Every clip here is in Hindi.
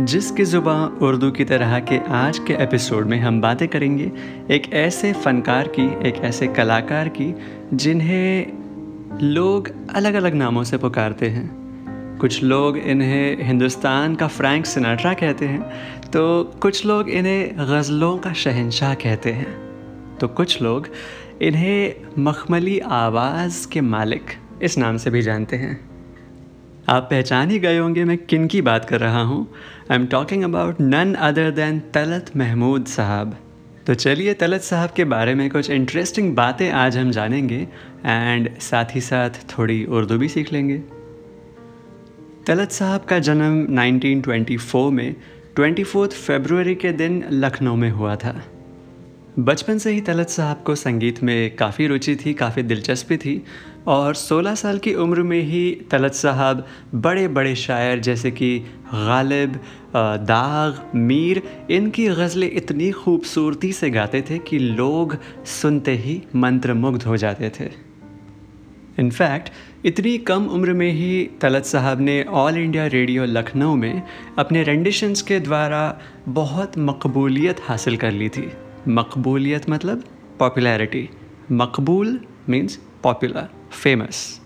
जिसकी ज़ुबान उर्दू की तरह के आज के एपिसोड में हम बातें करेंगे, एक ऐसे फ़नकार की, एक ऐसे कलाकार की, जिन्हें लोग अलग अलग नामों से पुकारते हैं। कुछ लोग इन्हें हिंदुस्तान का फ्रैंक सिनाट्रा कहते हैं तो कुछ लोग इन्हें गज़लों का शहनशाह कहते हैं तो कुछ लोग इन्हें मखमली आवाज़ के मालिक इस नाम से भी जानते हैं। आप पहचान ही गए होंगे मैं किन की बात कर रहा हूँ। I am talking about none other than Talat Mahmood साहब। तो चलिए तलत साहब के बारे में कुछ इंटरेस्टिंग बातें आज हम जानेंगे एंड साथ ही साथ थोड़ी उर्दू भी सीख लेंगे। तलत साहब का जन्म 1924 में ट्वेंटी फोर्थ फरवरी के दिन लखनऊ में हुआ था। बचपन से ही तलत साहब को संगीत में काफ़ी रुचि थी, काफ़ी दिलचस्पी थी और 16 साल की उम्र में ही तलत साहब बड़े बड़े शायर जैसे कि गालिब दाग, मीर, इनकी गज़लें इतनी खूबसूरती से गाते थे कि लोग सुनते ही मंत्रमुग्ध हो जाते थे। इनफैक्ट, इतनी कम उम्र में ही तलत साहब ने ऑल इंडिया रेडियो लखनऊ में अपने रेंडिशंस के द्वारा बहुत मकबूलियत हासिल कर ली थी। मकबूलियत मतलब पॉपुलैरिटी मकबूल means popular famous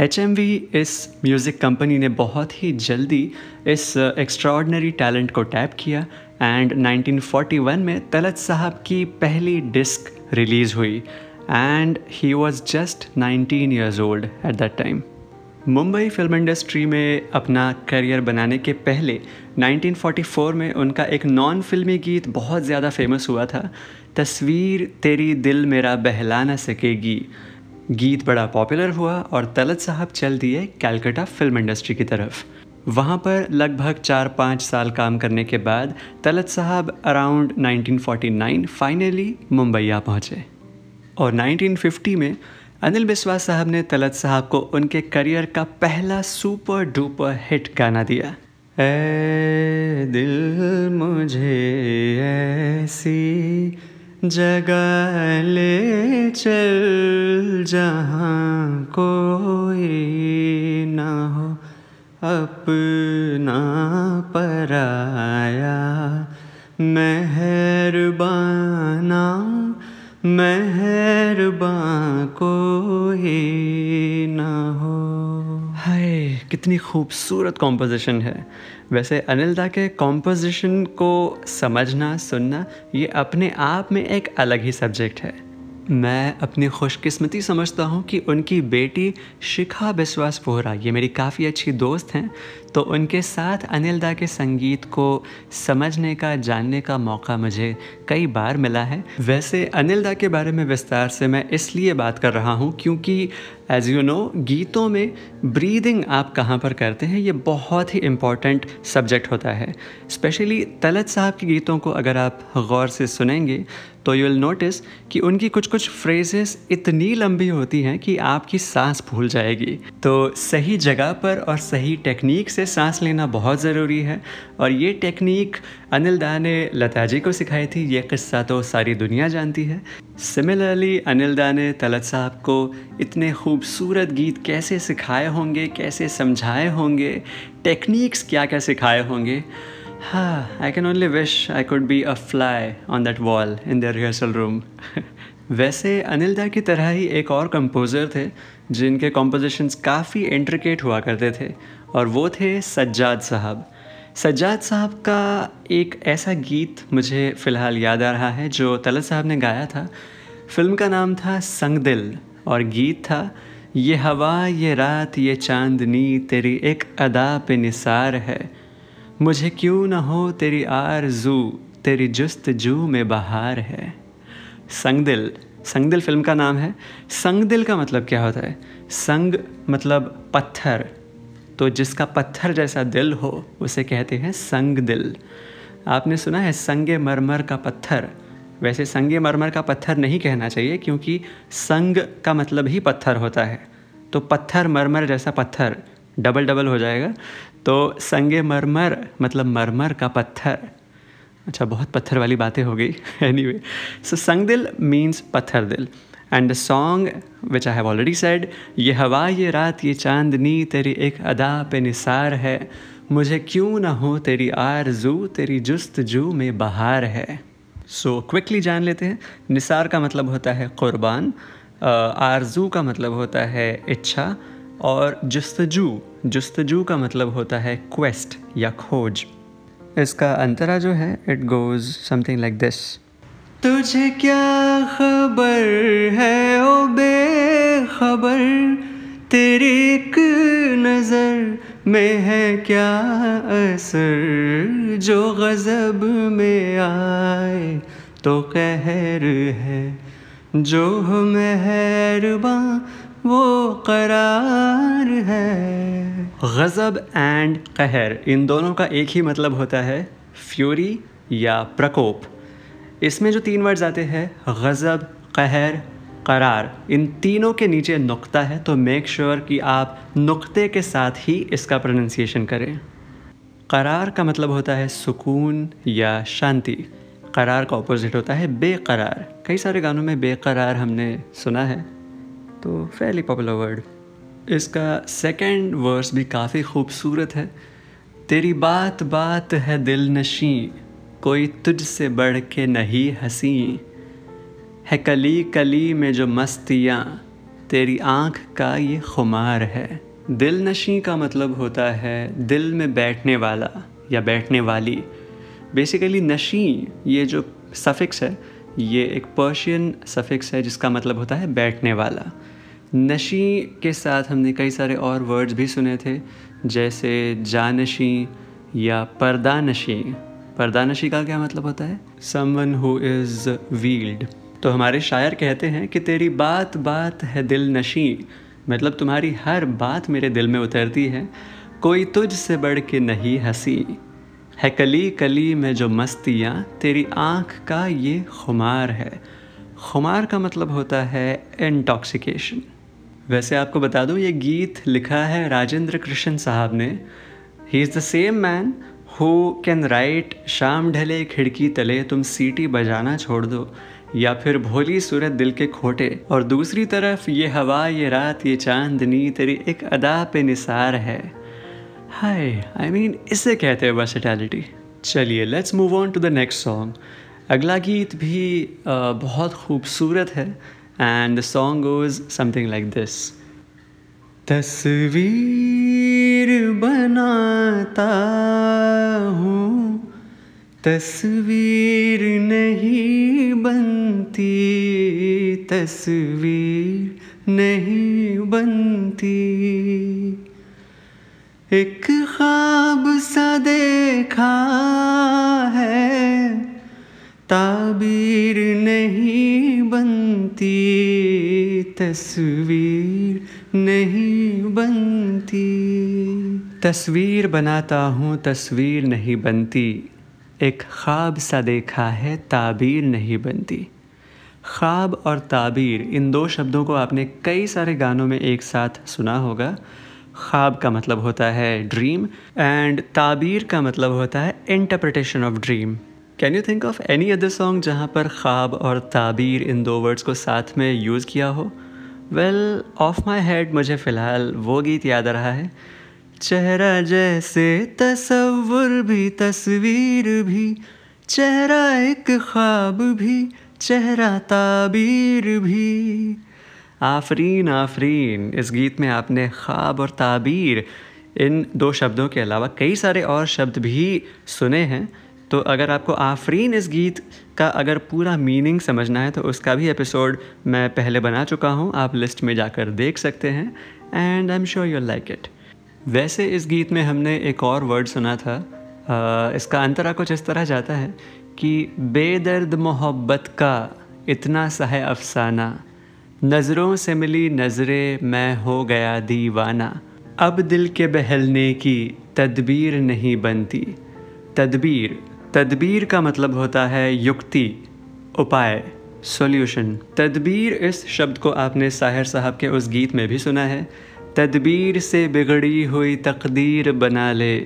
H M V इस म्यूज़िक कंपनी ने बहुत ही जल्दी इस एक्स्ट्रॉर्डनरी टैलेंट को टैप किया एंड 1941 में तलत साहब की पहली डिस्क रिलीज़ हुई and he was just 19 years old at that time Mumbai film industry में अपना करियर बनाने के पहले 1944 में उनका एक नॉन फिल्मी गीत बहुत ज़्यादा फ़ेमस हुआ था, तस्वीर तेरी दिल मेरा बहला न सकेगी। गीत बड़ा पॉपुलर हुआ और तलत साहब चल दिए कैलकटा फ़िल्म इंडस्ट्री की तरफ़। वहाँ पर लगभग चार पाँच साल काम करने के बाद तलत साहब अराउंड 1949 फाइनली मुंबई आ पहुँचे। और 1950 में अनिल बिस्वा साहब ने तलत साहब को उनके करियर का पहला सुपर डुपर हिट गाना दिया। ए दिल मुझे ऐसी जगह ले चल, जहाँ कोई ना हो, अपना पराया। मेहरबाना मेहरबान कोई ना हो। हाय, कितनी खूबसूरत कॉम्पोजिशन है। वैसे अनिल दा के कॉम्पोजिशन को समझना, सुनना, ये अपने आप में एक अलग ही सब्जेक्ट है। मैं अपनी खुशकिस्मती समझता हूँ कि उनकी बेटी शिखा बिस्वास वोहरा ये मेरी काफ़ी अच्छी दोस्त हैं तो उनके साथ अनिल दा के संगीत को समझने का, जानने का मौका मुझे कई बार मिला है। वैसे अनिल दा के बारे में विस्तार से मैं इसलिए बात कर रहा हूँ क्योंकि एज़ यू नो गीतों में ब्रीदिंग आप कहाँ पर करते हैं, ये बहुत ही इंपॉर्टेंट सब्जेक्ट होता है। स्पेशली तलत साहब के गीतों को अगर आप गौर से सुनेंगे तो यू विल नोटिस कि उनकी कुछ कुछ फ्रेजेस इतनी लंबी होती हैं कि आपकी सांस भूल जाएगी। तो सही जगह पर और सही टेक्निक से सांस लेना बहुत ज़रूरी है। और ये टेक्निक अनिल दा ने लता जी को सिखाई थी। ये किस्सा तो सारी दुनिया जानती है। सिमिलरली अनिल दा ने तलत साहब को इतने खूबसूरत गीत कैसे सिखाए होंगे, कैसे समझाए होंगे टेक्निक्स क्या क्या सिखाए होंगे I can only wish I could be a fly on that wall in the rehearsal room वैसे अनिल दा की तरह ही एक और कंपोज़र थे, जिनके कॉम्पोजिशंस काफ़ी इंट्रिकेट हुआ करते थे, और वो थे सज्जाद साहब। सज्जाद साहब का एक ऐसा गीत मुझे फ़िलहाल याद आ रहा है, जो तलत साहब ने गाया था। फ़िल्म का नाम था संग दिल, और गीत था, ये हवा, ये रात, ये चांदनी, तेरी एक अदा पे निसार है। मुझे क्यों ना हो तेरी आरज़ू, तेरी जुस्त जू में बहार है। संग दिल संग दिल फ़िल्म का नाम है। संग दिल का मतलब क्या होता है? संग मतलब पत्थर। तो जिसका पत्थर जैसा दिल हो, उसे कहते हैं संग दिल आपने सुना है संगे मरमर का पत्थर? वैसे संगे मरमर का पत्थर नहीं कहना चाहिए, क्योंकि संग का मतलब ही पत्थर होता है। तो पत्थर मरमर जैसा पत्थर डबल डबल हो जाएगा। तो संगे मरमर मतलब मरमर का पत्थर। अच्छा बहुत पत्थर वाली बातें हो गई। एनी वे सो संग दिल मीन्स पत्थर दिल। And the song which I have already said ये हवा ये रात ये चांदनी तेरी एक अदा पे निसार है। मुझे क्यों ना हो तेरी आरज़ू तेरी जुस्त जू में बहार है? सो so, क्विकली जान लेते हैं। निसार का मतलब होता है क़ुरबान। आरज़ू का मतलब होता है इच्छा। और जस्तजू जस्तजू का मतलब होता है क्वेस्ट या खोज। इसका अंतरा जो है it goes something like this तुझे क्या खबर है, ओ बेखबर? तेरी एक नज़र में है क्या असर? जो गज़ब में आए तो कहर है। जो हम मेहरबा वो करार है। गज़ब एंड कहर, इन दोनों का एक ही मतलब होता है फ्यूरी या प्रकोप। इसमें जो तीन वर्ड्स आते हैं, गज़ब, कहर, करार, इन तीनों के नीचे नुक्ता है तो मेक श्योर sure कि आप नुक्ते के साथ ही इसका प्रोनाउंसिएशन करें। करार का मतलब होता है सुकून या शांति। करार का ऑपोजिट होता है बेकरार। कई सारे गानों में बेकरार हमने सुना है। तो फेली पॉपुलर वर्ड इसका सेकेंड वर्स भी काफ़ी खूबसूरत है। तेरी बात बात है दिल नशी, कोई तुझसे बढ़ के नहीं हँसी। है कली कली में जो मस्तियाँ, तेरी आँख का ये खुमार है। दिल नशी का मतलब होता है दिल में बैठने वाला या बैठने वाली। बेसिकली नशी, ये जो सफ़िक्स है, ये एक पर्शियन सफ़िक्स है जिसका मतलब होता है बैठने वाला। नशी के साथ हमने कई सारे और वर्ड्स भी सुने थे, जैसे जानशी या पर्दानशी। पर्दानशी का क्या मतलब होता है? समवन हु इज़ वील्ड तो हमारे शायर कहते हैं कि तेरी बात बात है दिल नशी। मतलब तुम्हारी हर बात मेरे दिल में उतरती है। कोई तुझ से बढ़ के नहीं हँसी। है कली कली में जो मस्तियाँ, तेरी आँख का ये खुमार है। खुमार का मतलब होता है इंटॉक्सिकेशन वैसे आपको बता दूँ, ये गीत लिखा है राजेंद्र कृष्ण साहब ने। He is the same man who can write शाम ढले खिड़की तले तुम सीटी बजाना छोड़ दो, या फिर, भोली सूरत दिल के खोटे। और दूसरी तरफ़, ये हवा, ये रात, ये चांदनी, तेरी एक अदा पे निसार है। हाय आई मीन इसे कहते हैं वर्सेटैलिटी चलिए let's move on to the next song अगला गीत भी बहुत खूबसूरत है। And the song goes something like this तस्वीर बनाता हूँ, तस्वीर नहीं बनती, तस्वीर नहीं बनती। एक ख्वाब सा देखा है, ताबीर बनती, तस्वीर नहीं बनती। तस्वीर बनाता हूँ, तस्वीर नहीं बनती। एक ख्वाब सा देखा है, ताबीर नहीं बनती। ख्वाब और ताबीर, इन दो शब्दों को आपने कई सारे गानों में एक साथ सुना होगा। ख्वाब का मतलब होता है ड्रीम एंड ताबीर का मतलब होता है interpretation of dream can you think of any other song जहाँ पर ख्वाब और ताबीर इन दो वर्ड्स को साथ में यूज़ किया हो? वेल ऑफ़ माई हेड मुझे फ़िलहाल वो गीत याद आ रहा है। चेहरा जैसे तस्वुर भी, तस्वीर भी, चेहरा एक ख्वाब भी, चेहरा ताबीर भी। आफरीन आफरीन, इस गीत में आपने ख्वाब और ताबीर इन दो शब्दों के अलावा कई सारे और शब्द भी सुने हैं। तो अगर आपको आफरीन इस गीत का अगर पूरा मीनिंग समझना है तो उसका भी एपिसोड मैं पहले बना चुका हूँ। आप लिस्ट में जाकर देख सकते हैं and I am sure you like it वैसे इस गीत में हमने एक और वर्ड सुना था। आ, इसका अंतरा कुछ इस तरह जाता है कि बेदर्द मोहब्बत का इतना सा अफसाना नज़रों से मिली नज़रें मैं हो गया दीवाना। अब दिल के बहलने की तदबीर नहीं बनती। तदबीर तदबीर का मतलब होता है युक्ति, उपाय सॉल्यूशन तदबीर इस शब्द को आपने साहिर साहब के उस गीत में भी सुना है। तदबीर से बिगड़ी हुई तकदीर बना ले।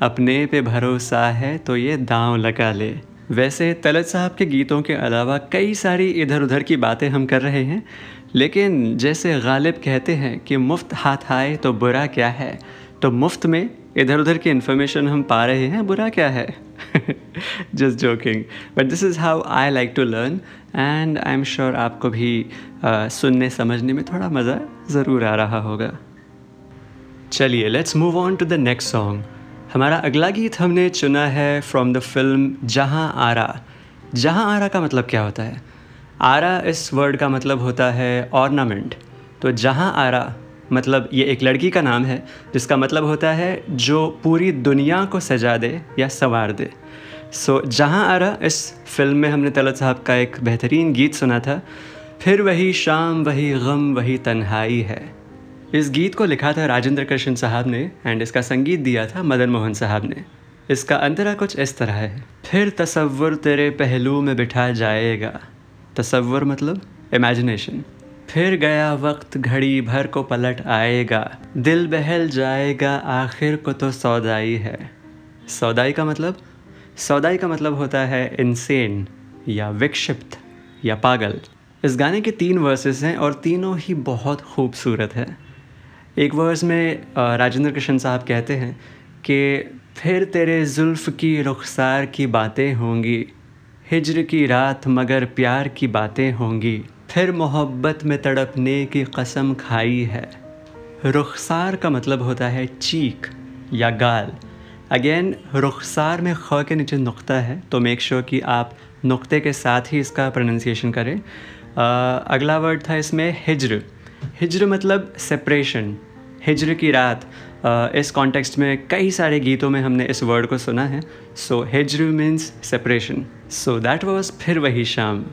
अपने पे भरोसा है तो ये दांव लगा ले। वैसे तलत साहब के गीतों के अलावा कई सारी इधर उधर की बातें हम कर रहे हैं, लेकिन जैसे गालिब कहते हैं कि मुफ़्त हाथ आए तो बुरा क्या है तो मुफ़्त में इधर उधर की इन्फॉर्मेशन हम पा रहे हैं, बुरा क्या है? Just joking but this is how I like to learn and I am sure आपको भी uh, सुनने समझने में थोड़ा मज़ा ज़रूर आ रहा होगा। चलिए let's move on to the next song हमारा अगला गीत हमने चुना है फ्रॉम द फ़िल्म जहाँ आरा। जहाँ आरा का मतलब क्या होता है? आरा इस वर्ड का मतलब होता है ऑर्नामेंट तो जहाँ आरा मतलब ये एक लड़की का नाम है जिसका मतलब होता है जो पूरी दुनिया को सजा दे या संवार दे। सो so, जहाँ आरा इस फ़िल्म में हमने तलत साहब का एक बेहतरीन गीत सुना था फिर वही शाम वही गम वही तन्हाई है। इस गीत को लिखा था राजेंद्र कृष्ण साहब ने एंड इसका संगीत दिया था मदन मोहन साहब ने। इसका अंतरा कुछ इस तरह है। फिर तसव्वुर तेरे पहलू में बिठा जाएगा। तसव्वुर मतलब इमेजिनेशन फिर गया वक्त घड़ी भर को पलट आएगा। दिल बहल जाएगा आखिर को तो सौदाई है। सौदाई का मतलब सौदाई का मतलब होता है इंसेन या विक्षिप्त या पागल। इस गाने के तीन वर्सेस हैं और तीनों ही बहुत खूबसूरत है। एक वर्स में राजेंद्र कृष्ण साहब कहते हैं कि, फिर तेरे जुल्फ़ की रुखसार की बातें होंगी, हिजर की रात मगर प्यार की बातें होंगी, फिर मोहब्बत में तड़पने की कसम खाई है। रुखसार का मतलब होता है चीख या गाल। अगेन रुखसार में ख के नीचे नुक्ता है तो मेक श्योर sure कि आप नुक्ते के साथ ही इसका प्रोनाउंसिएशन करें आ, अगला वर्ड था इसमें हिजर हिजर मतलब सेपरेशन हिजर की रात आ, इस कॉन्टेक्स्ट में कई सारे गीतों में हमने इस वर्ड को सुना है so हिजर means separation so that was फिर वही शाम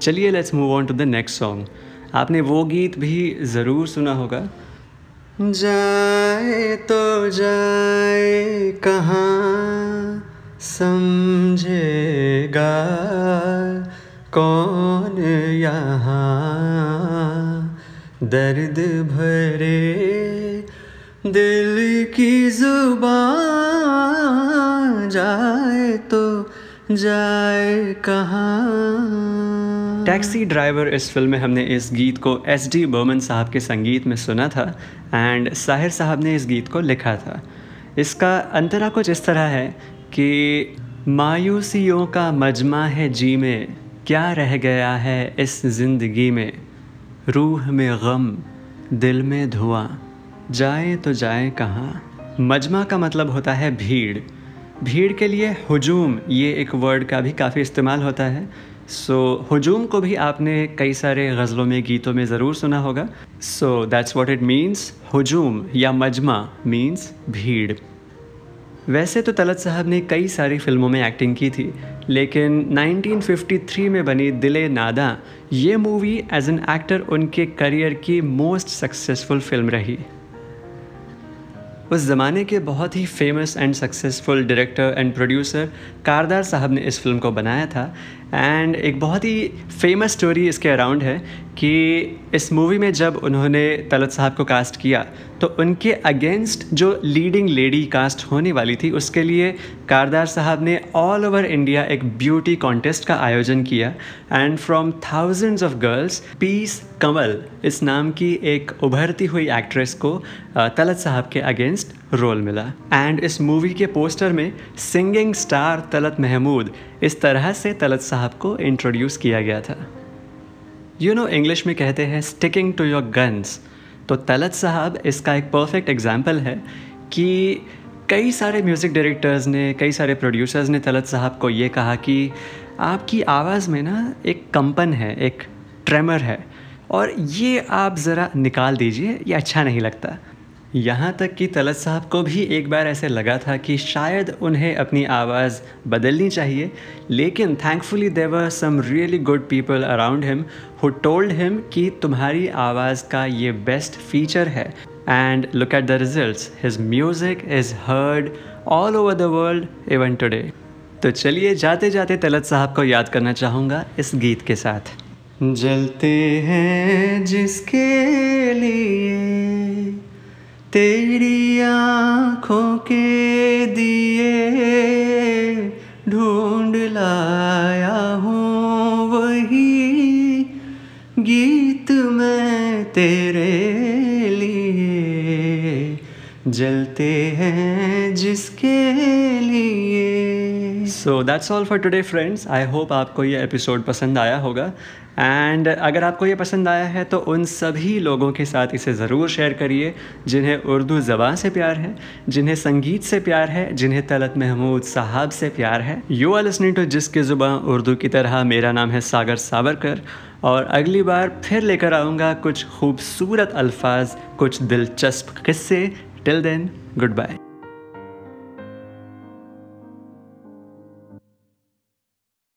चलिए let's move on to the next song आपने वो गीत भी ज़रूर सुना होगा जाए तो जाए कहाँ समझेगा कौन यहाँ? दर्द भरे दिल की ज़ुबान जाए तो जाए कहाँ? टैक्सी ड्राइवर इस फ़िल्म में हमने इस गीत को एस डी बर्मन साहब के संगीत में सुना था एंड साहिर साहब ने इस गीत को लिखा था। इसका अंतरा कुछ इस तरह है कि मायूसियों का मजमा है जी में, क्या रह गया है इस ज़िंदगी में? रूह में गम, दिल में धुआँ, जाए तो जाए कहाँ? मजमा का मतलब होता है भीड़। भीड़ के लिए हजूम, ये एक वर्ड का भी काफ़ी इस्तेमाल होता है। सो हजूम को भी आपने कई सारे गज़लों में, गीतों में ज़रूर सुना होगा। So that's what it means हजूम या मजमा मीन्स भीड़। वैसे तो तलत साहब ने कई सारी फ़िल्मों में एक्टिंग की थी, लेकिन 1953 में बनी दिले नादा, ये मूवी एज एन एक्टर उनके करियर की मोस्ट सक्सेसफुल फ़िल्म रही। उस ज़माने के बहुत ही famous and successful director and producer Kardar साहब ने इस फ़िल्म को बनाया था। एंड एक बहुत ही फ़ेमस स्टोरी इसके अराउंड है। कि इस मूवी में जब उन्होंने तलत साहब को कास्ट किया तो उनके अगेंस्ट जो लीडिंग लेडी कास्ट होने वाली थी, उसके लिए कारदार साहब ने ऑल ओवर इंडिया एक ब्यूटी कॉन्टेस्ट का आयोजन किया। And from thousands of girls Peace Kanwal इस नाम की एक उभरती हुई एक्ट्रेस को तलत साहब के अगेंस्ट रोल मिला। एंड इस मूवी के पोस्टर में सिंगिंग स्टार तलत महमूद, इस तरह से तलत साहब को इंट्रोड्यूस किया गया था। यू नो इंग्लिश में कहते हैं स्टिकिंग टू योर गन्स तो तलत साहब, इसका एक परफेक्ट एग्ज़ाम्पल है कि कई सारे म्यूज़िक डायरेक्टर्स ने, कई सारे प्रोड्यूसर्स ने तलत साहब को ये कहा कि आपकी आवाज़ में ना एक कंपन है, एक ट्रेमर है और ये आप ज़रा निकाल दीजिए, ये अच्छा नहीं लगता। यहाँ तक कि तलत साहब को भी एक बार ऐसे लगा था कि शायद उन्हें अपनी आवाज़ बदलनी चाहिए, लेकिन thankfully there were some really good people around him who told him कि तुम्हारी आवाज़ का ये बेस्ट फीचर है। And look at the result his music is heard all over the world even today तो चलिए जाते जाते तलत साहब को याद करना चाहूँगा इस गीत के साथ। जलते हैं जिसके लिए तेरी आँखों के दिए ढूंढ लाया हूँ वही गीत मैं तेरे लिए। जलते हैं जिसके लिए so that's all for today friends I hope आपको ये एपिसोड पसंद आया होगा. एंड अगर आपको ये पसंद आया है तो उन सभी लोगों के साथ इसे ज़रूर शेयर करिए, जिन्हें उर्दू ज़बान से प्यार है, जिन्हें संगीत से प्यार है, जिन्हें तलत महमूद साहब से प्यार है. यू आर लिसनिंग टू जिसकी ज़ुबान उर्दू की तरह. मेरा नाम है सागर सावरकर. और अगली बार फिर लेकर आऊँगा कुछ खूबसूरत अल्फाज, कुछ दिलचस्प किस्से. Till then good bye